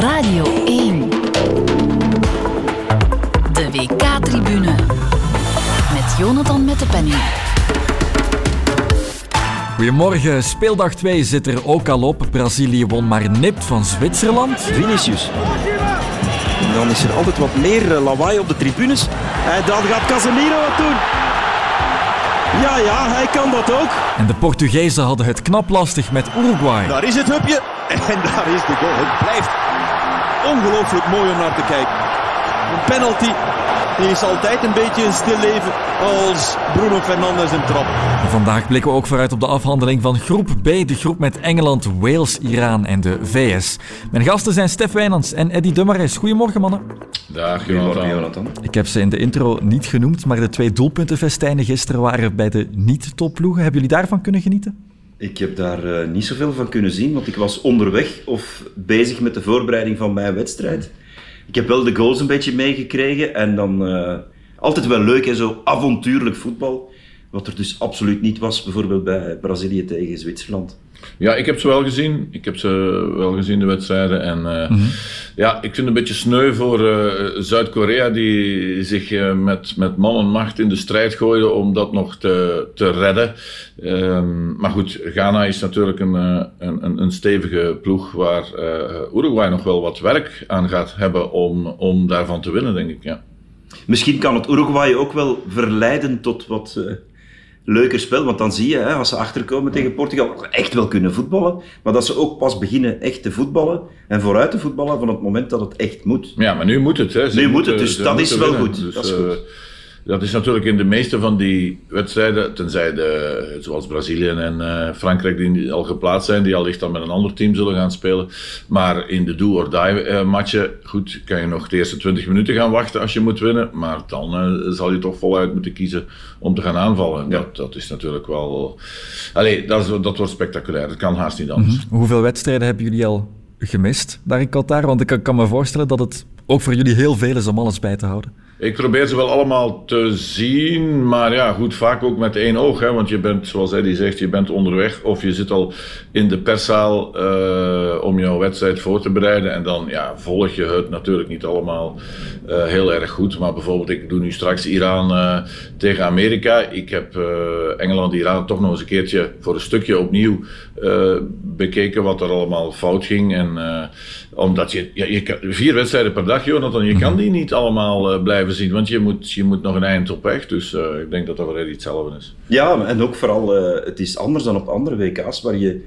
Radio 1. De WK-tribune. Met Jonathan met de penning. Goedemorgen, speeldag 2 zit er ook al op. Brazilië won maar nipt van Zwitserland. Vinicius. En dan is er altijd wat meer eh, lawaai op de tribunes. En dan gaat Casemiro wat doen. Ja, ja, hij kan dat ook. En de Portugezen hadden het knap lastig met Uruguay. Daar is het hupje. En daar is de goal. Het blijft ongelooflijk mooi om naar te kijken. Een penalty. Die is altijd een beetje een stil leven als Bruno Fernandes een trap. Vandaag blikken we ook vooruit op de afhandeling van groep B, de groep met Engeland, Wales, Iran en de VS. Mijn gasten zijn Stef Wijnands en Eddy Dummares. Goedemorgen mannen. Dag Jonathan. Ik heb ze in de intro niet genoemd, maar de twee doelpuntenfestijnen gisteren waren bij de niet-topploegen. Hebben jullie daarvan kunnen genieten? Ik heb daar uh, niet zoveel van kunnen zien, want ik was onderweg of bezig met de voorbereiding van mijn wedstrijd. Ik heb wel de goals een beetje meegekregen en dan uh, altijd wel leuk, hè, zo avontuurlijk voetbal. Wat er dus absoluut niet was, bijvoorbeeld bij Brazilië tegen Zwitserland. Ja, ik heb ze wel gezien. Ik heb ze wel gezien, de wedstrijden. En uh, mm -hmm. ja, ik vind het een beetje sneu voor uh, Zuid-Korea, die zich uh, met, met man en macht in de strijd gooide om dat nog te, te redden. Um, maar goed, Ghana is natuurlijk een, een, een stevige ploeg waar Uruguay nog wel wat werk aan gaat hebben om, om daarvan te winnen, denk ik. Ja. Misschien kan het Uruguay ook wel verleiden tot wat leuker spel. Want dan zie je, hè, als ze achterkomen tegen Portugal, dat ze echt wel kunnen voetballen. Maar dat ze ook pas beginnen echt te voetballen en vooruit te voetballen van het moment dat het echt moet. Ja, maar nu moet het. Hè. Ze nu moet het, dus dat is wel winnen. goed. Dus, dat is goed. Dat is natuurlijk in de meeste van die wedstrijden, tenzij de, zoals Brazilië en uh, Frankrijk die al geplaatst zijn, die allicht dan met een ander team zullen gaan spelen. Maar in de do-or-die uh, matchen, goed, kan je nog de eerste 20 minuten gaan wachten als je moet winnen. Maar dan uh, zal je toch voluit moeten kiezen om te gaan aanvallen. Ja. Dat, dat is natuurlijk wel... Allee, dat, is, dat wordt spectaculair. Dat kan haast niet anders. Mm-hmm. Hoeveel wedstrijden hebben jullie al gemist daar in Qatar? Want ik kan me voorstellen dat het ook voor jullie heel veel is om alles bij te houden. Ik probeer ze wel allemaal te zien, maar ja, goed, vaak ook met één oog. Hè, want je bent, zoals Eddie zegt, je bent onderweg of je zit al in de perszaal uh, om jouw wedstrijd voor te bereiden. En dan ja, volg je het natuurlijk niet allemaal uh, heel erg goed. Maar bijvoorbeeld, ik doe nu straks Iran uh, tegen Amerika. Ik heb Engeland-Iran toch nog eens een keertje voor een stukje opnieuw bekeken wat er allemaal fout ging. En omdat je, ja, je kan, vier wedstrijden per dag, Jonathan, je kan die niet allemaal blijven zien, want je moet, je moet nog een eind op weg. Dus uh, ik denk dat dat wel hetzelfde is. Ja, en ook vooral, uh, het is anders dan op andere WK's, waar je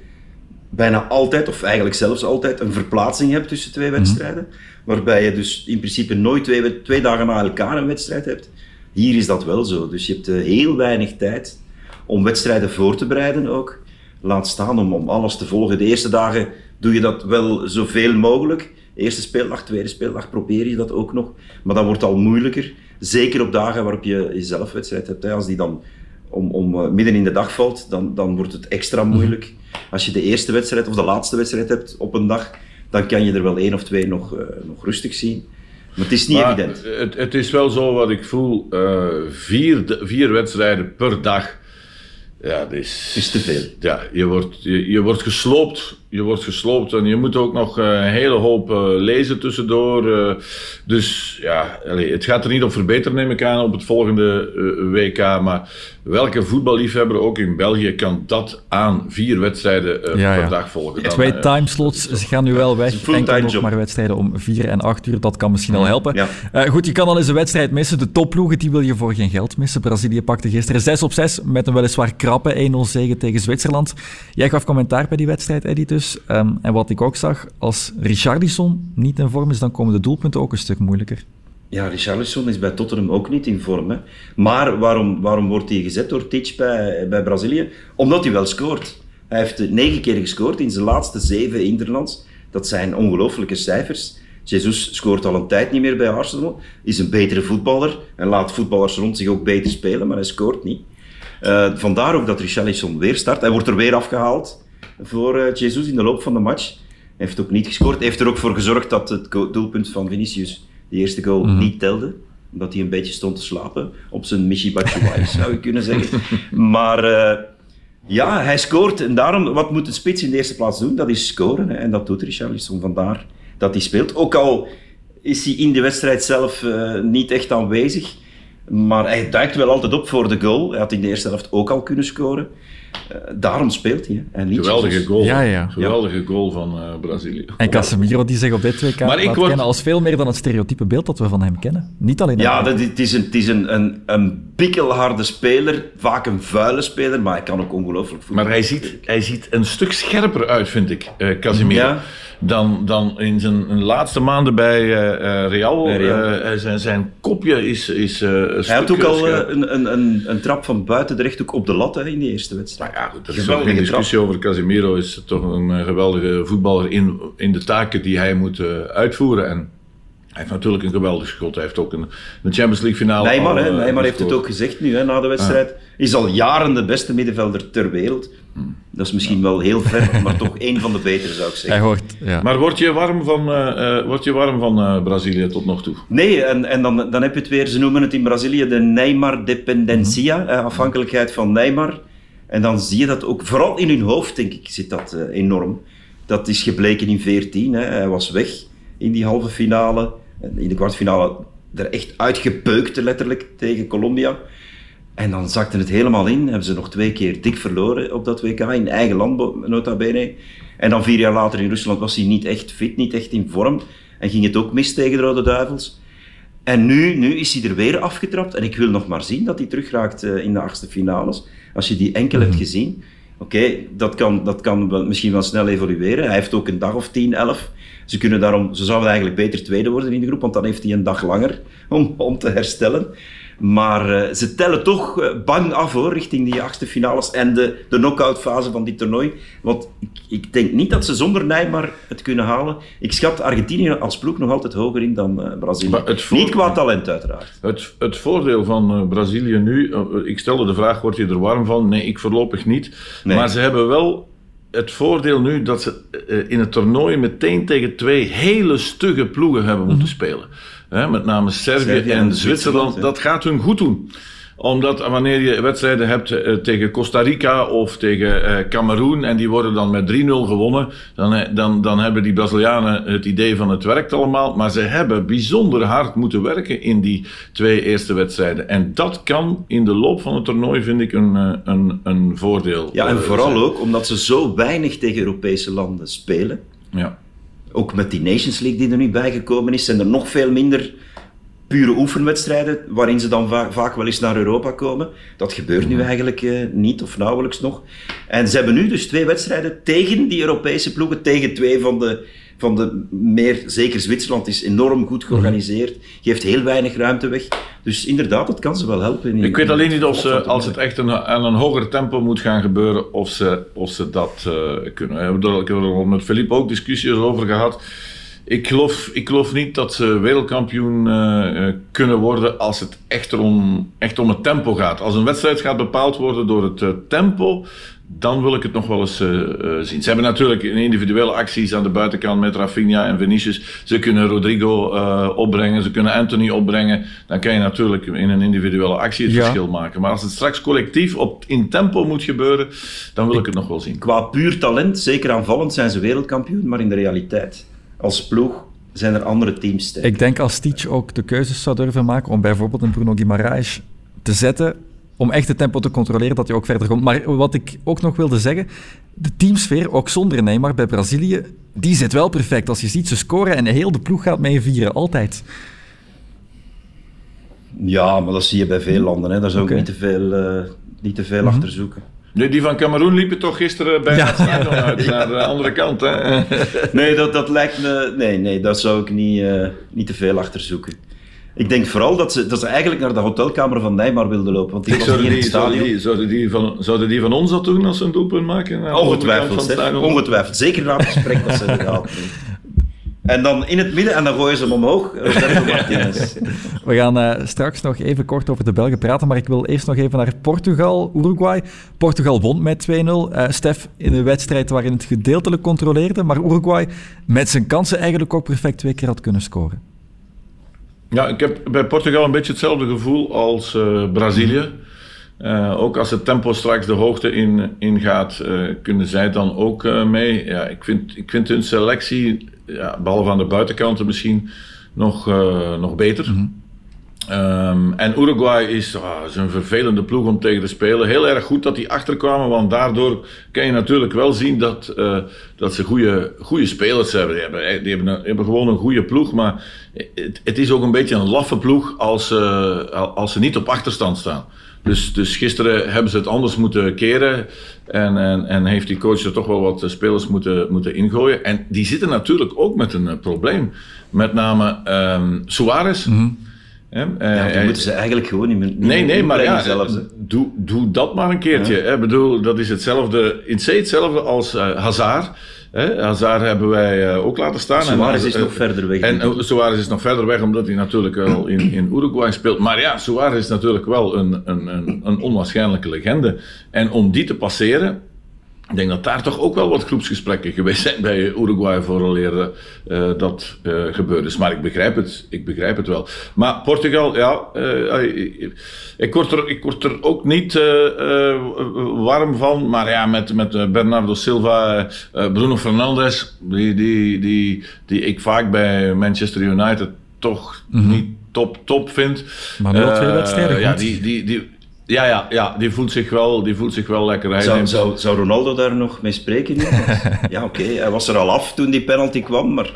bijna altijd, of eigenlijk zelfs altijd, een verplaatsing hebt tussen twee wedstrijden. Mm -hmm. Waarbij je dus in principe nooit twee, twee dagen na elkaar een wedstrijd hebt. Hier is dat wel zo. Dus je hebt uh, heel weinig tijd om wedstrijden voor te bereiden ook. Laat staan om, om alles te volgen. De eerste dagen doe je dat wel zoveel mogelijk. Eerste speeldag, tweede speeldag probeer je dat ook nog. Maar dat wordt al moeilijker. Zeker op dagen waarop je jezelf wedstrijd hebt. Als die dan om, om uh, midden in de dag valt, dan, dan wordt het extra moeilijk. Als je de eerste wedstrijd of de laatste wedstrijd hebt op een dag, dan kan je er wel één of twee nog, uh, nog rustig zien. Maar het is niet maar evident. Het, het, is wel zo wat ik voel. Uh, vier, vier wedstrijden per dag. Ja, dat is, is te veel. Ja, je wordt, je, je wordt gesloopt je wordt gesloopt en je moet ook nog een hele hoop uh, lezen tussendoor. Uh, dus ja, allez, het gaat er niet op verbeteren, neem ik aan, op het volgende uh, WK. Maar welke voetballiefhebber ook in België kan dat aan vier wedstrijden ja, per ja. dag volgen? Dan, Twee timeslots ze gaan nu wel weg. Enkel nog maar wedstrijden om vier en acht uur. Dat kan misschien al helpen. Ja. goed, je kan al eens een wedstrijd missen. De topploegen die wil je voor geen geld missen. Brazilië pakte gisteren 6 op 6 met een weliswaar krappe 1-0 zege tegen Zwitserland. Jij gaf commentaar bij die wedstrijd, Eddie, dus. Um, en wat ik ook zag, als Richarlison niet in vorm is, dan komen de doelpunten ook een stuk moeilijker. Ja, Richarlison is bij Tottenham ook niet in vorm. Hè. Maar waarom, waarom wordt hij gezet door Titch bij, bij Brazilië? Omdat hij wel scoort. Hij heeft negen keer gescoord in zijn laatste zeven interlands. Dat zijn ongelooflijke cijfers. Jesus scoort al een tijd niet meer bij Arsenal. Is een betere voetballer en laat voetballers rond zich ook beter spelen, maar hij scoort niet. Uh, vandaar ook dat Richarlison weer start. Hij wordt er weer afgehaald voor uh, Jesus in de loop van de match. Hij heeft ook niet gescoord. Hij heeft er ook voor gezorgd dat het doelpunt van Vinicius, de eerste goal, mm. niet telde. Omdat hij een beetje stond te slapen op zijn Michi Batshuayi, zou je kunnen zeggen. Maar uh, ja, hij scoort. En daarom, wat moet de spits in de eerste plaats doen? Dat is scoren. Hè. En dat doet Richarlison. Vandaar dat hij speelt. Ook al is hij in de wedstrijd zelf uh, niet echt aanwezig. Maar hij duikt wel altijd op voor de goal. Hij had in de eerste helft ook al kunnen scoren. Uh, daarom speelt hij. En niet Geweldige goal. Ja, ja. Geweldige goal van uh, Brazilië. En Casemiro die zich op dit WK maar ik word... kennen als veel meer dan het stereotype beeld dat we van hem kennen. Niet alleen Ja, dat, het is, een, het is een, een, een pikkelharde speler. Vaak een vuile speler, maar hij kan ook ongelooflijk voetballen. Maar hij ziet, hij ziet een stuk scherper uit, vind ik, uh, Casemiro. Ja dan, dan in zijn laatste maanden bij uh, Real. Uh, zijn, zijn kopje is. is Hij had ook al een, een, een, een, trap van buiten de rechthoek op de lat hè, in die eerste wedstrijd. Nou ja, goed, er is wel geen discussie over. Casemiro is toch een geweldige voetballer in, in de taken die hij moet uitvoeren. En hij heeft natuurlijk een geweldig schot. Hij heeft ook een, een Champions League finale. Neymar, al, Neymar heeft het ook gezegd nu hè, na de wedstrijd. Is al jaren de beste middenvelder ter wereld. Dat is misschien wel heel ver, maar toch één van de betere zou ik zeggen. Hij hoort, ja. Maar word je warm van, uh, word je warm van uh, Brazilië tot nog toe? Nee, en, en dan, dan heb je het weer, ze noemen het in Brazilië de Neymar-dependencia, mm afhankelijkheid van Neymar. En dan zie je dat ook, vooral in hun hoofd denk ik, zit dat enorm. Dat is gebleken in 14, hè. hij was weg in die halve finale. In de kwartfinale er echt uitgepeukt letterlijk tegen Colombia. En dan zakte het helemaal in. Hebben ze nog twee keer dik verloren op dat WK, in eigen land nota bene. En dan vier jaar later in Rusland was hij niet echt fit, niet echt in vorm. En ging het ook mis tegen de Rode Duivels. En nu, nu is hij er weer afgetrapt. En ik wil nog maar zien dat hij terugraakt uh, in de achtste finales. Als je die enkel hebt mhm. gezien. Oké, dat kan, dat kan misschien wel snel evolueren. Hij heeft ook een dag of 10, 11. Ze, kunnen daarom, ze zouden eigenlijk beter tweede worden in de groep, want dan heeft hij een dag langer om, om te herstellen. Maar uh, ze tellen toch uh, bang af hoor, richting die achtste finales en de, de knock-out fase van dit toernooi. Want ik, ik, denk niet dat ze zonder Neymar het kunnen halen. Ik schat Argentinië als ploeg nog altijd hoger in dan uh, Brazilië. Niet qua talent uiteraard. Het, het voordeel van Brazilië nu, ik stelde de vraag, word je er warm van? Nee, ik voorlopig niet. Nee. Maar ze hebben wel het voordeel nu dat ze in het toernooi meteen tegen twee hele stugge ploegen hebben moeten mhm. spelen met name Servië, en, Zwitserland, dat gaat hun goed doen omdat wanneer je wedstrijden hebt eh, tegen Costa Rica of tegen uh, Cameroen en die worden dan met 3-0 gewonnen, dan, eh, dan, dan hebben die Brazilianen het idee van het werkt allemaal. Maar ze hebben bijzonder hard moeten werken in die twee eerste wedstrijden. En dat kan in de loop van het toernooi, vind ik, een, een, een voordeel. Ja, en vooral ook omdat ze zo weinig tegen Europese landen spelen. Ja ook met die Nations League die er nu bijgekomen is, zijn er nog veel minder pure oefenwedstrijden waarin ze dan vaak wel eens naar Europa komen. Dat gebeurt nu eigenlijk uh, niet of nauwelijks nog. En ze hebben nu dus twee wedstrijden tegen die Europese ploegen, tegen twee van de van de meer, zeker Zwitserland is enorm goed georganiseerd, geeft heel weinig ruimte weg. Dus inderdaad, dat kan ze wel helpen. ik weet alleen niet of ze, als het echt een, aan een hoger tempo moet gaan gebeuren, of ze, of ze dat uh, kunnen. Ik heb er met Philippe ook discussies over gehad. Ik geloof, ik geloof niet dat ze wereldkampioen uh, kunnen worden als het echt om, echt om het tempo gaat. Als een wedstrijd gaat bepaald worden door het uh, tempo, dan wil ik het nog wel eens uh, zien. Ze hebben natuurlijk individuele acties aan de buitenkant met Rafinha en Vinicius. Ze kunnen Rodrigo uh, opbrengen, ze kunnen Anthony opbrengen. Dan kan je natuurlijk in een individuele actie het verschil maken. Maar als het straks collectief op, in tempo moet gebeuren, dan wil ik, ik het nog wel zien. Qua puur talent, zeker aanvallend, zijn ze wereldkampioen. Maar in de realiteit, als ploeg, zijn er andere teams sterk. Ik denk als Stitch ook de keuzes zou durven maken om bijvoorbeeld een Bruno Guimaraes te zetten om echt het tempo te controleren, dat hij ook verder komt. Maar wat ik ook nog wilde zeggen, de teamsfeer, ook zonder Neymar bij Brazilië, die zit wel perfect. Als je ziet, ze scoren en heel de ploeg gaat mee vieren, altijd. Ja, maar dat zie je bij veel landen. Hè. Daar zou ik niet te veel, uh, niet te veel mm achter zoeken. Nee, die van Cameroen liepen toch gisteren bij ja. het stadion uit, naar de andere kant. Hè? nee, dat, dat lijkt me... Nee, nee, daar zou ik niet, uh, niet te veel achter zoeken. Ik denk vooral dat ze, dat ze eigenlijk naar de hotelkamer van Neymar wilden lopen. Want die was zouden, die, zouden, die, zouden, die van, zouden die van ons dat doen als ze een doelpunt maken? Ongetwijfeld, ongetwijfeld. Zeker na het gesprek dat ze het doen. En dan in het midden en dan gooien ze hem omhoog. We gaan uh, straks nog even kort over de Belgen praten, maar ik wil eerst nog even naar Portugal, Uruguay. Portugal won met 2-0. Uh, eh, Stef in een wedstrijd waarin het gedeeltelijk controleerde, maar Uruguay met zijn kansen eigenlijk ook perfect twee keer had kunnen scoren. Ja, ik heb bij Portugal een beetje hetzelfde gevoel als uh, Brazilië. Uh, ook als het tempo straks de hoogte in, in gaat, uh, kunnen zij dan ook mee. Ja, ik vind, ik vind hun selectie ja, behalve aan de buitenkanten misschien, nog, nog beter. Mhm. Ehm, en Uruguay is, ah, een vervelende ploeg om tegen te spelen. Heel erg goed dat die achterkwamen, want daardoor kan je natuurlijk wel zien dat, uh, dat ze goede, goede spelers hebben. Die, hebben. hebben, gewoon een goede ploeg, maar het, het, is ook een beetje een laffe ploeg als, uh, als ze niet op achterstand staan. Dus, dus gisteren hebben ze het anders moeten keren en, en, en heeft die coach er toch wel wat spelers moeten, moeten ingooien. En die zitten natuurlijk ook met een probleem. Met name um, Suarez. -hmm. Ja, uh, ja, moeten ze eigenlijk gewoon niet meer. Nee, nee, maar ja, zelfs, doe, doe dat maar een keertje. Ja. bedoel, dat is hetzelfde, in C hetzelfde als uh, Hazard. Hè? Hazard hebben wij ook laten staan. Suarez is nog verder weg. En uh, Suarez is nog verder weg, omdat hij natuurlijk wel in, in Uruguay speelt. Maar ja, Suarez is natuurlijk wel een, een, een, een onwaarschijnlijke legende. En om die te passeren, ik denk dat daar toch ook wel wat groepsgesprekken geweest zijn bij Uruguay vooraleer uh, dat uh, gebeurd is. Maar ik begrijp het, ik begrijp het wel. Maar Portugal, ja, uh, ik, word er, ik word er ook niet warm van. Maar ja, met, met Bernardo Silva, Bruno Fernandes, die, die, die, die ik vaak bij Manchester United toch mm -hmm. niet top, top vind. Maar nu twee wedstrijden Ja, die, die, die, ja, ja, ja die, voelt zich wel, die voelt zich wel lekker. Hij zou, zou, zou Ronaldo daar nog mee spreken? ja, oké. Okay. Hij was er al af toen die penalty kwam, maar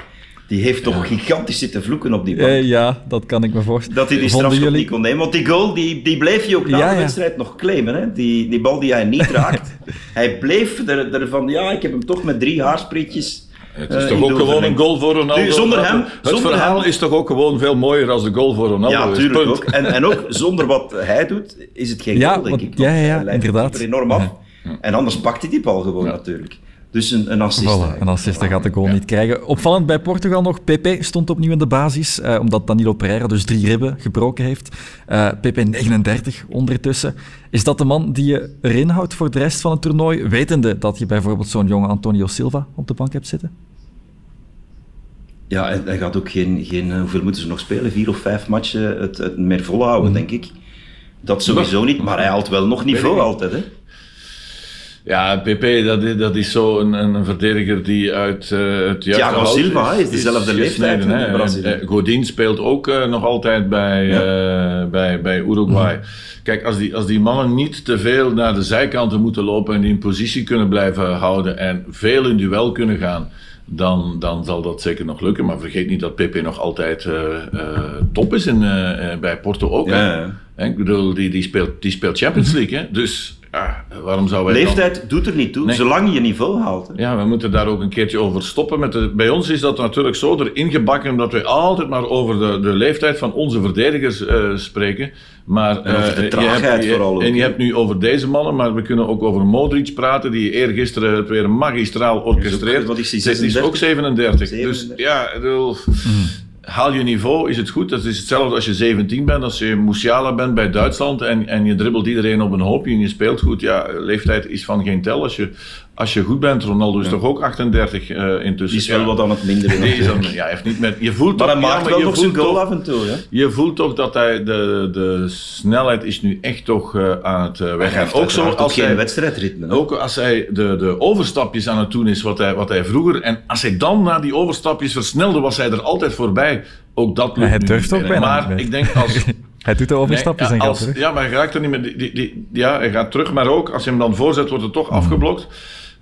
die heeft toch gigantisch zitten vloeken op die bank. Eh, ja, dat kan ik me voorstellen. Dat hij die strafschop jullie... niet kon nemen. Want die goal, die, die bleef je ook na ja, de wedstrijd nog claimen. Hè? Die, die bal die hij niet raakt. hij bleef er, ervan, ja, ik heb hem toch met drie haarsprietjes het is uh, toch ook gewoon een goal voor Ronaldo? Nu, zonder hem, het zonder verhaal hem, is toch ook gewoon veel mooier als de goal voor Ronaldo ja, tuurlijk ook. En, en ook zonder wat hij doet, is het geen ja, goal, denk want, ik. Ja, ja, ja inderdaad. er enorm af. Ja. En anders pakt hij die bal gewoon natuurlijk. Dus een, een assist. Voilà, een assist gaat de goal niet krijgen. Opvallend bij Portugal nog, Pepe stond opnieuw in de basis, uh, omdat Danilo Pereira dus drie ribben gebroken heeft. Uh, Pepe 39 ondertussen. Is dat de man die je erin houdt voor de rest van het toernooi, wetende dat je bijvoorbeeld zo'n jonge Antonio Silva op de bank hebt zitten? Ja, en hij gaat ook geen, geen, eh, hoeveel moeten ze nog spelen? Vier of vijf matchen het, het meer volhouden, mm. denk ik. Dat sowieso niet, maar hij haalt wel nog niveau altijd, hè? Ja, PP, dat, dat is zo een, een verdediger die uit uh, het juiste Thiago Silva is dezelfde leeftijd in Brazilië. Uh, Godin speelt ook uh, nog altijd bij, ja. bij, bij Uruguay. Mm. Kijk, als die, als die mannen niet te veel naar de zijkanten moeten lopen en die in positie kunnen blijven houden en veel in duel kunnen gaan dan, dan zal dat zeker nog lukken. Maar vergeet niet dat Pepe nog altijd uh, uh, top is in, uh, bij Porto ook. Ja, ja. Ik bedoel, die, die, speelt, die speelt Champions League. Hè? Dus ja, waarom zou wij Leeftijd dan... doet er niet toe, nee. zolang je je niveau haalt. Hè? Ja, we moeten daar ook een keertje over stoppen. Met de... Bij ons is dat natuurlijk zo erin gebakken dat we altijd maar over de, de leeftijd van onze verdedigers spreken. Maar, en over de uh, traagheid je hebt, vooral. En je hebt nu over deze mannen, maar we kunnen ook over Modric praten, die eergisteren het weer magistraal orchestreert. Wat is die, 36? is ook 37. 37. Dus ja, bedoel, mm. Haal je niveau, is het goed. Dat is hetzelfde als je 17 bent, als je Musiala bent bij Duitsland en, en je dribbelt iedereen op een hoopje en je speelt goed. Ja, leeftijd is van geen tel. Als je, als je goed bent, Ronaldo is ja. toch ook 38 uh, intussen. Die is wel wat aan het minderen. Die is dan, ja, heeft niet met, je voelt maar toch, hij maakt ja, wel nog zijn goal af en toe. Hè? Je voelt toch dat hij de, de snelheid is nu echt toch uh, aan het uh, weggaan. Ook zo als geen hij, wedstrijdritme. Ook als hij de, de overstapjes aan het doen is wat hij, wat hij vroeger... En als hij dan na die overstapjes versnelde, was hij er altijd voorbij. Ook dat lukt Hij durft ook bijna Maar ik denk als... Hij doet de overstapjes nee, ja, en gaat terug. Ja, maar hij raakt er niet meer... Die, die, die, ja, hij gaat terug, maar ook als je hem dan voorzet, wordt het toch mm. afgeblokt.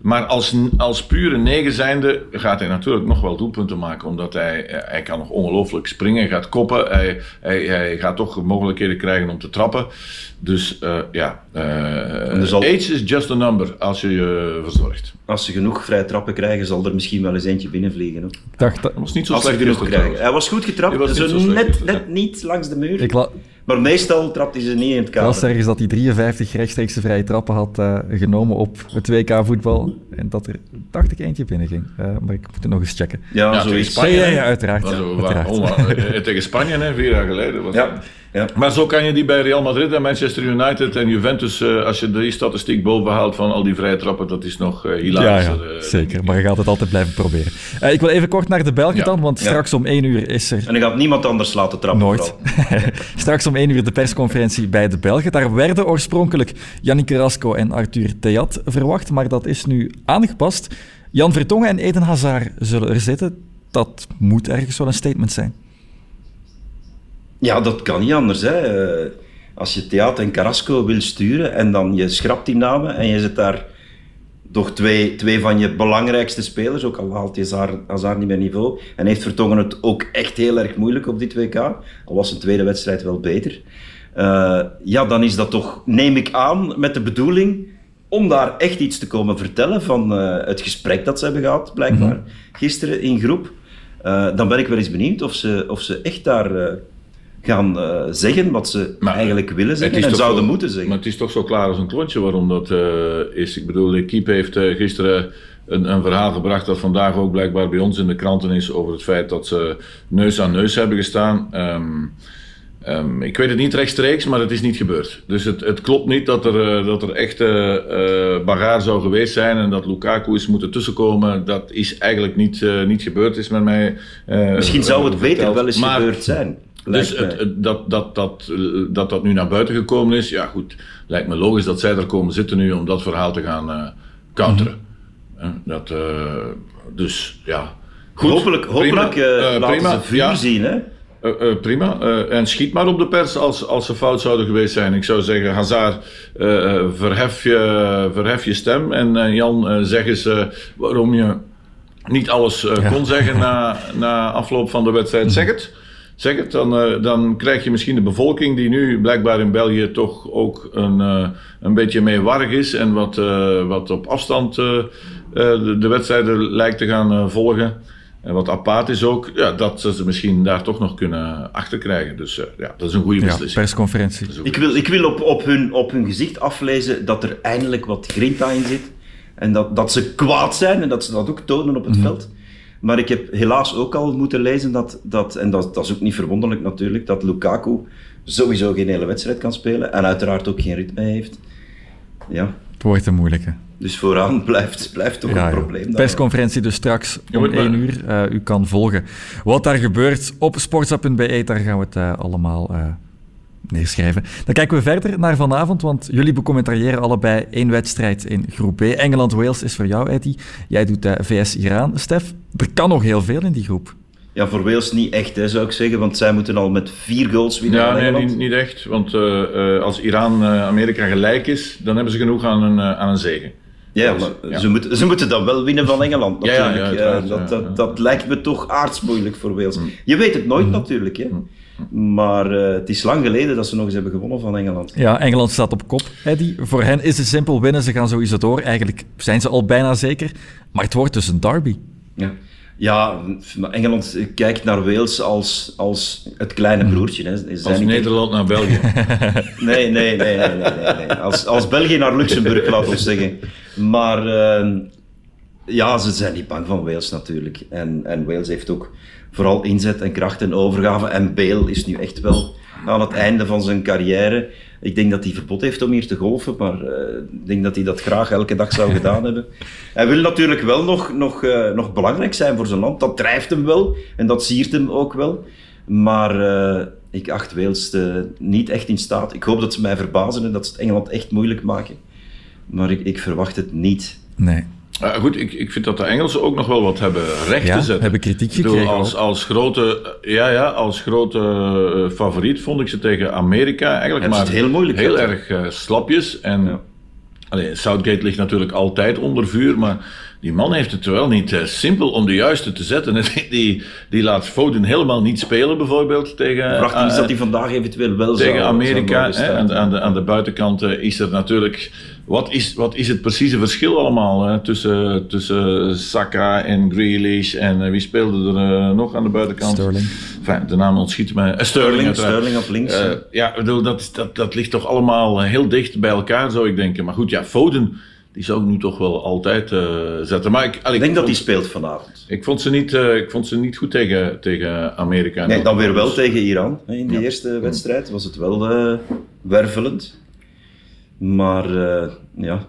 Maar als, als pure negen zijnde gaat hij natuurlijk nog wel doelpunten maken. Omdat hij, hij kan nog ongelooflijk springen. Hij gaat koppen. Hij, hij, hij gaat toch mogelijkheden krijgen om te trappen. Dus uh, ja, uh, dus age is just a number als je je verzorgt. Als ze genoeg vrije trappen krijgen, zal er misschien wel eens eentje binnenvliegen. Ik dacht dat... was niet zo als slecht genoeg krijgen. Hij was goed getrapt, was zo net, net niet langs de muur. Ik la... Maar meestal trapt hij ze niet in het kader. Ik las ergens dat hij 53 rechtstreekse vrije trappen had uh, genomen op het WK voetbal. En dat er, dacht ik, eentje binnen ging. Uh, maar ik moet het nog eens checken. Ja, ja zo Spanje. Ja, ja, uiteraard. Ja, uiteraard. tegen Spanje, hè, vier jaar geleden. Was ja. Ja. Maar zo kan je die bij Real Madrid en Manchester United en Juventus, uh, als je die statistiek boven haalt van al die vrije trappen, dat is nog uh, hilarisch. Ja, ja, zeker, maar je gaat het altijd blijven proberen. Uh, ik wil even kort naar de Belgen ja. dan, want straks om één uur is er... En je gaat niemand anders laten trappen. Nooit. straks om één uur de persconferentie bij de Belgen. Daar werden oorspronkelijk Yannick Carrasco en Arthur Theat verwacht, maar dat is nu aangepast. Jan Vertongen en Eden Hazard zullen er zitten dat moet ergens wel een statement zijn. Ja, dat kan niet anders. Hè. Eh, als je Theater en Carrasco wil sturen en dan je schrapt die namen en je zet daar toch twee, twee van je belangrijkste spelers, ook al haalt je Hazard, niet meer niveau. En heeft Vertongen het ook echt heel erg moeilijk op dit WK, al was zijn tweede wedstrijd wel beter. Uh, ja, dan is dat toch, neem ik aan, met de bedoeling om daar echt iets te komen vertellen van uh, het gesprek dat ze hebben gehad, blijkbaar, mhm. gisteren in groep. Uh, dan ben ik wel eens benieuwd of ze, of ze echt daar gaan uh, zeggen wat ze maar, eigenlijk willen zeggen en zouden zo, moeten zeggen. Maar het is toch zo klaar als een klontje waarom dat is. Ik bedoel, de equipe heeft gisteren een, een, verhaal gebracht dat vandaag ook blijkbaar bij ons in de kranten is over het feit dat ze neus aan neus hebben gestaan. Um, um, ik weet het niet rechtstreeks, maar het is niet gebeurd. Dus het, het klopt niet dat er, dat er echte bagaar zou geweest zijn en dat Lukaku is moeten tussenkomen. Dat is eigenlijk niet, niet gebeurd, is met mij. Misschien zou het beter wel eens gebeurd zijn. Dus het, dat, dat, dat, dat dat nu naar buiten gekomen is, ja goed, lijkt me logisch dat zij er komen zitten nu om dat verhaal te gaan uh, counteren. Mhm. dat, uh, dus ja. Goed, hopelijk hopelijk prima, uh, laten prima, ze vuur ja. zien, hè? Uh, uh, prima. Uh, en schiet maar op de pers als, als ze fout zouden geweest zijn. Ik zou zeggen, Hazard, verhef, je, verhef je stem. En Jan, zeg eens waarom je niet alles ja. kon zeggen na, na afloop van de wedstrijd. Zeg het zeg het, dan, dan krijg je misschien de bevolking die nu blijkbaar in België toch ook een, een beetje meewarig is en wat, wat op afstand de, de, wedstrijden lijkt te gaan volgen. En wat apathisch ook, ja, dat ze misschien daar toch nog kunnen achterkrijgen. Dus ja, dat is een goede beslissing. Ja, persconferentie. Ik wil, ik wil op, op, hun, op hun gezicht aflezen dat er eindelijk wat grinta in zit. En dat, dat ze kwaad zijn en dat ze dat ook tonen op het mm veld. Maar ik heb helaas ook al moeten lezen dat, dat en dat, dat is ook niet verwonderlijk natuurlijk, dat Lukaku sowieso geen hele wedstrijd kan spelen en uiteraard ook geen ritme heeft. Ja. Het wordt een moeilijke. Dus vooraan blijft, blijft toch een probleem. Persconferentie dus straks om 1 uur. Uh, u kan volgen wat daar gebeurt op sportsa.be. Daar gaan we het uh, allemaal uh, neerschrijven. Dan kijken we verder naar vanavond, want jullie becommentariëren allebei één wedstrijd in groep B. Engeland-Wales is voor jou, Eddie. Jij doet VS-Iran. Stef, er kan nog heel veel in die groep. Ja, voor Wales niet echt, hè, zou ik zeggen, want zij moeten al met vier goals winnen. Ja, nee, niet, niet, echt. Want uh, uh, als Iran-Amerika gelijk is, dan hebben ze genoeg aan een, aan een zegen. Ja, maar ja. Ze, moeten, ze moeten dan wel winnen van Engeland natuurlijk. Ja, ja, dat, dat, dat, lijkt me toch aardsmoeilijk voor Wales. Mm. Je weet het nooit mm. natuurlijk. Hè. Mm. Maar uh, het is lang geleden dat ze nog eens hebben gewonnen van Engeland. Ja, Engeland staat op kop. Eddie. Voor hen is het simpel winnen. Ze gaan sowieso door. Eigenlijk zijn ze al bijna zeker. Maar het wordt dus een derby. Ja. Ja, Engeland kijkt naar Wales als, als het kleine broertje. Hè. als Nederland naar België. nee, nee, nee, nee, nee, nee, Als, als België naar Luxemburg, laat ons zeggen. Maar uh, ja, ze zijn niet bang van Wales natuurlijk. En, en Wales heeft ook vooral inzet en kracht en overgave. En Bale is nu echt wel aan het einde van zijn carrière. Ik denk dat hij verbod heeft om hier te golfen, maar uh, ik denk dat hij dat graag elke dag zou gedaan hebben. Hij wil natuurlijk wel nog, nog, uh, nog belangrijk zijn voor zijn land. Dat drijft hem wel en dat siert hem ook wel. Maar uh, ik acht Wales niet echt in staat. Ik hoop dat ze mij verbazen en dat ze het Engeland echt moeilijk maken. Maar ik, ik verwacht het niet. Nee. Uh, goed, ik, ik vind dat de Engelsen ook nog wel wat hebben recht te zetten. hebben kritiek gekregen. als, als grote, ja, ja, als grote uh, favoriet vond ik ze tegen Amerika eigenlijk maar heel, moeilijk heel erg uh, slapjes. En ja. allee, Southgate ligt natuurlijk altijd onder vuur, maar die man heeft het wel niet uh, simpel om de juiste te zetten. die, die laat Foden helemaal niet spelen, bijvoorbeeld tegen. Prachtig is dat hij vandaag eventueel wel tegen zou, Amerika. Zou hè, aan, aan, de, aan de buitenkant is er natuurlijk wat is, wat is het precieze verschil allemaal hè, tussen, tussen Saka en Grealish en uh, wie speelde er uh, nog aan de buitenkant? Sterling. Enfin, de naam ontschiet me. Uh, Sterling, Sterling, op links. ja, bedoel, dat, dat, dat ligt toch allemaal heel dicht bij elkaar, zou ik denken. Maar goed, ja, Foden, die zou ik nu toch wel altijd zetten. Maar ik, denk dat hij speelt vanavond. Ik vond ze niet, ik vond ze niet goed tegen, tegen Amerika. Nee, dan weer wel tegen Iran. In de eerste wedstrijd was het wel wervelend. Maar ja,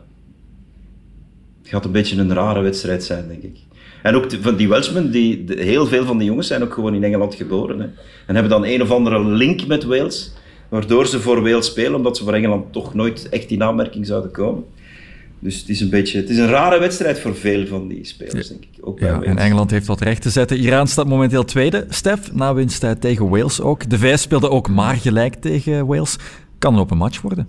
het gaat een beetje een rare wedstrijd zijn, denk ik. En ook van die Welshmen, die, heel veel van die jongens zijn ook gewoon in Engeland geboren. Hè. En hebben dan een of andere link met Wales, waardoor ze voor Wales spelen, omdat ze voor Engeland toch nooit echt in aanmerking zouden komen. Dus het is een beetje, het is een rare wedstrijd voor veel van die spelers, denk ik. Ook ja, en Engeland heeft wat recht te zetten. Iran staat momenteel tweede, Stef, na winst tegen Wales ook. De VS speelde ook maar gelijk tegen Wales. Kan er op een match worden?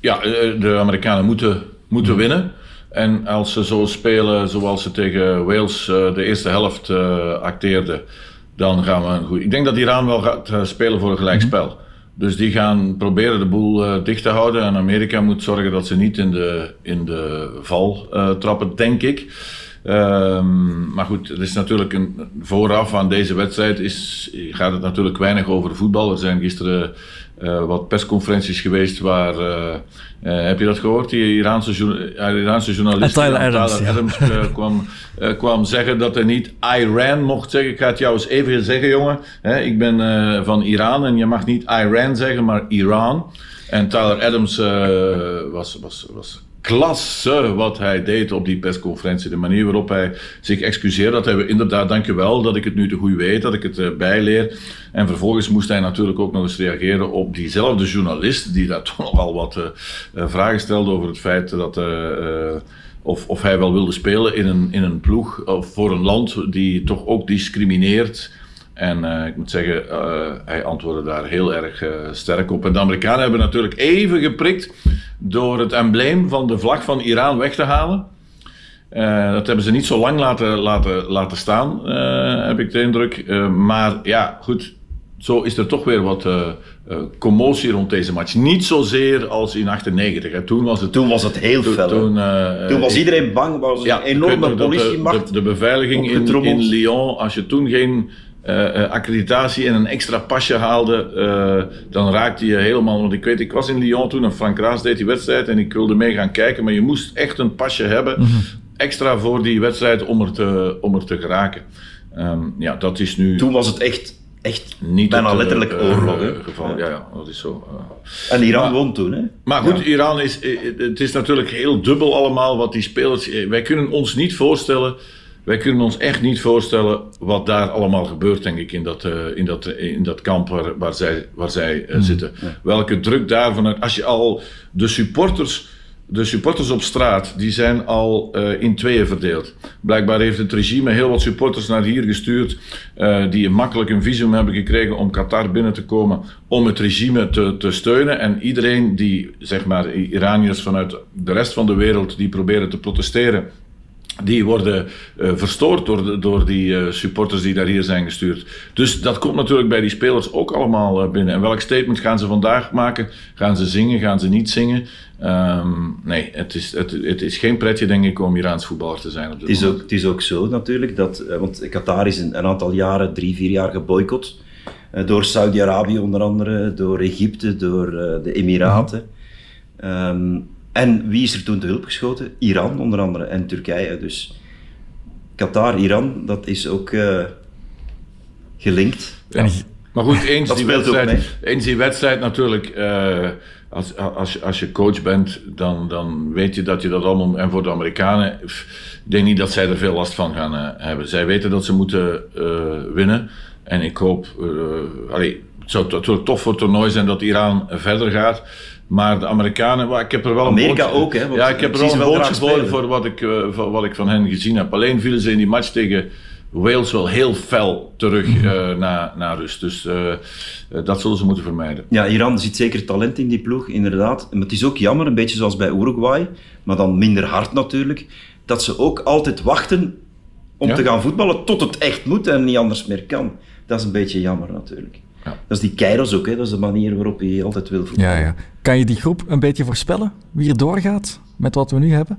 Ja, eh, de Amerikanen moeten, moeten hmm. winnen. En als ze zo spelen zoals ze tegen Wales eh, de eerste helft uh, acteerden, dan gaan we een goed. Ik denk dat Iran wel gaat spelen voor een gelijkspel. Hmm. Dus die gaan proberen de boel uh, dicht te houden. En Amerika moet zorgen dat ze niet in de, in de val uh, trappen, denk ik. Um, maar goed, het is natuurlijk een, vooraf aan deze wedstrijd is, gaat het natuurlijk weinig over voetbal. Er zijn gisteren uh, wat persconferenties geweest waar, uh, uh, heb je dat gehoord? Die Iraanse, Iraanse journalist Tyler Adams, Tyler Adams kwam, kwam zeggen dat hij niet Iran mocht zeggen. Ik ga het jou eens even zeggen, jongen. Hè, ik ben van Iran en je mag niet Iran zeggen, maar Iran. En Tyler Adams was, was, was klasse wat hij deed op die persconferentie. De manier waarop hij zich excuseerde. Dat hij inderdaad, dankjewel dat ik het nu te goed weet, dat ik het uh, bijleer. En vervolgens moest hij natuurlijk ook nog eens reageren op diezelfde journalist, die daar toch nogal wat uh, vragen stelde over het feit dat. of, of hij wel wilde spelen in een, in een ploeg of voor een land die toch ook discrimineert. En uh, ik moet zeggen, uh, hij antwoordde daar heel erg uh, sterk op. En de Amerikanen hebben natuurlijk even geprikt door het embleem van de vlag van Iran weg te halen. Dat hebben ze niet zo lang laten, laten, laten staan, heb ik de indruk. Maar ja, goed, zo is er toch weer wat commotie rond deze match. Niet zozeer als in 98. Hè. Toen, was het, toen was het heel fel. Toen, toen was iedereen bang, was ja, een enorme politiemacht. De, de, de, beveiliging in, in Lyon, als je toen geen uh, accreditatie en een extra pasje haalde, uh, dan raakte je helemaal. Want ik weet, ik was in Lyon toen en Frank Raas deed die wedstrijd en ik wilde mee gaan kijken, maar je moest echt een pasje hebben, mhm. extra voor die wedstrijd om er te, om er te geraken. Um, ja, dat is nu. Toen was het echt. Echt niet bijna het, letterlijk oorlog. geval. Ja, ja, dat is zo. en Iran maar, won toen, hè? Maar goed, Iran is. Het is natuurlijk heel dubbel allemaal wat die spelers. Wij kunnen ons niet voorstellen wij kunnen ons echt niet voorstellen wat daar allemaal gebeurt, denk ik, in dat, uh, in dat, in dat kamp waar, waar zij, waar zij uh, zitten. Welke druk daarvan Als je al de supporters. De supporters op straat die zijn al uh, in tweeën verdeeld. Blijkbaar heeft het regime heel wat supporters naar hier gestuurd. die makkelijk een visum hebben gekregen om Qatar binnen te komen. om het regime te, te steunen. En iedereen die, zeg maar, Iraniërs vanuit de rest van de wereld. die proberen te protesteren die worden uh, verstoord door, de, door die uh, supporters die daar hier zijn gestuurd. Dus dat komt natuurlijk bij die spelers ook allemaal uh, binnen. En welk statement gaan ze vandaag maken? Gaan ze zingen? Gaan ze niet zingen? Um, nee, het is, het, het, is geen pretje, denk ik, om Iraans voetballer te zijn. Op dit het, is ook, het is ook zo natuurlijk, dat, want Qatar is een, een aantal jaren, drie, vier jaar geboycott. door Saudi-Arabië onder andere, door Egypte, door de Emiraten. Um, en wie is er toen te hulp geschoten? Iran onder andere en Turkije. Dus Qatar, Iran, dat is ook uh, gelinkt. Ja. Maar goed, eens, die wedstrijd, eens die wedstrijd natuurlijk. Uh, als, als, als je coach bent, dan, dan weet je dat je dat allemaal. En voor de Amerikanen, ik denk niet dat zij er veel last van gaan uh, hebben. Zij weten dat ze moeten winnen. En ik hoop. allee, het zou natuurlijk tof voor het toernooi zijn dat Iran verder gaat. Maar de Amerikanen, ik heb er wel Amerika een ook, hè? Ja, ik heb er wel een bootje voor, voor wat, ik, uh, wat ik van hen gezien heb. Alleen vielen ze in die match tegen Wales wel heel fel terug uh, naar, naar rust. Dus uh, dat zullen ze moeten vermijden. Ja, Iran ziet zeker talent in die ploeg, inderdaad. Maar het is ook jammer, een beetje zoals bij Uruguay, maar dan minder hard natuurlijk, dat ze ook altijd wachten om te gaan voetballen tot het echt moet en niet anders meer kan. Dat is een beetje jammer natuurlijk. Ja. Dat is die Keiros ook, hè? dat is de manier waarop je altijd wil voetballen. Ja, ja. Kan je die groep een beetje voorspellen? Wie er doorgaat met wat we nu hebben?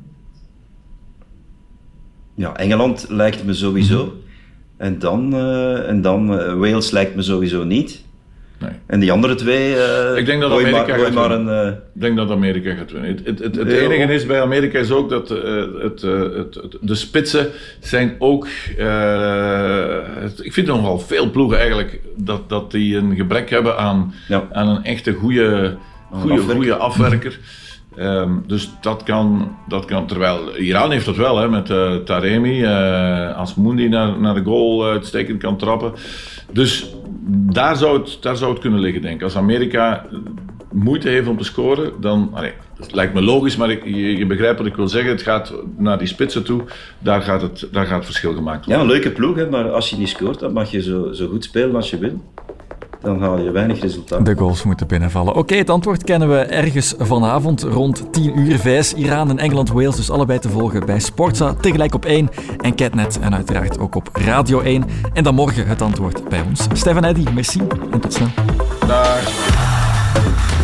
Ja, Engeland lijkt me sowieso. Mhm. En dan, uh, en dan uh, Wales lijkt me sowieso niet. Nee. En die andere twee. Uh, ik denk dat Amerika maar, gaat maar. Een, ik denk dat Amerika gaat winnen. Het, het, het, het enige is bij Amerika is ook dat het, de spitsen zijn ook. ik vind nogal veel ploegen eigenlijk dat, dat die een gebrek hebben aan, ja. aan een echte goede goede, goede afwerker. Um, dus dat kan, dat kan, terwijl Iran heeft dat wel, hè, met uh, Taremi, uh, als naar, naar de goal uitstekend kan trappen. Dus daar zou, het, daar zou het kunnen liggen, denk ik. Als Amerika moeite heeft om te scoren, dan... Allee, het lijkt me logisch, maar ik, je, begrijpt wat ik wil zeggen. Het gaat naar die spitsen toe, daar gaat het, daar gaat het verschil gemaakt worden. Ja, een leuke ploeg, hè, maar als je niet scoort, dan mag je zo, zo goed spelen als je wil dan haal je weinig resultaat. De goals moeten binnenvallen. Oké, het antwoord kennen we ergens vanavond rond 10 uur. VS, Iran en Engeland, Wales, dus allebei te volgen bij Sportza. Tegelijk op 1 en Catnet en uiteraard ook op Radio 1. En dan morgen het antwoord bij ons. Stefan Eddy, merci en tot snel. Dag.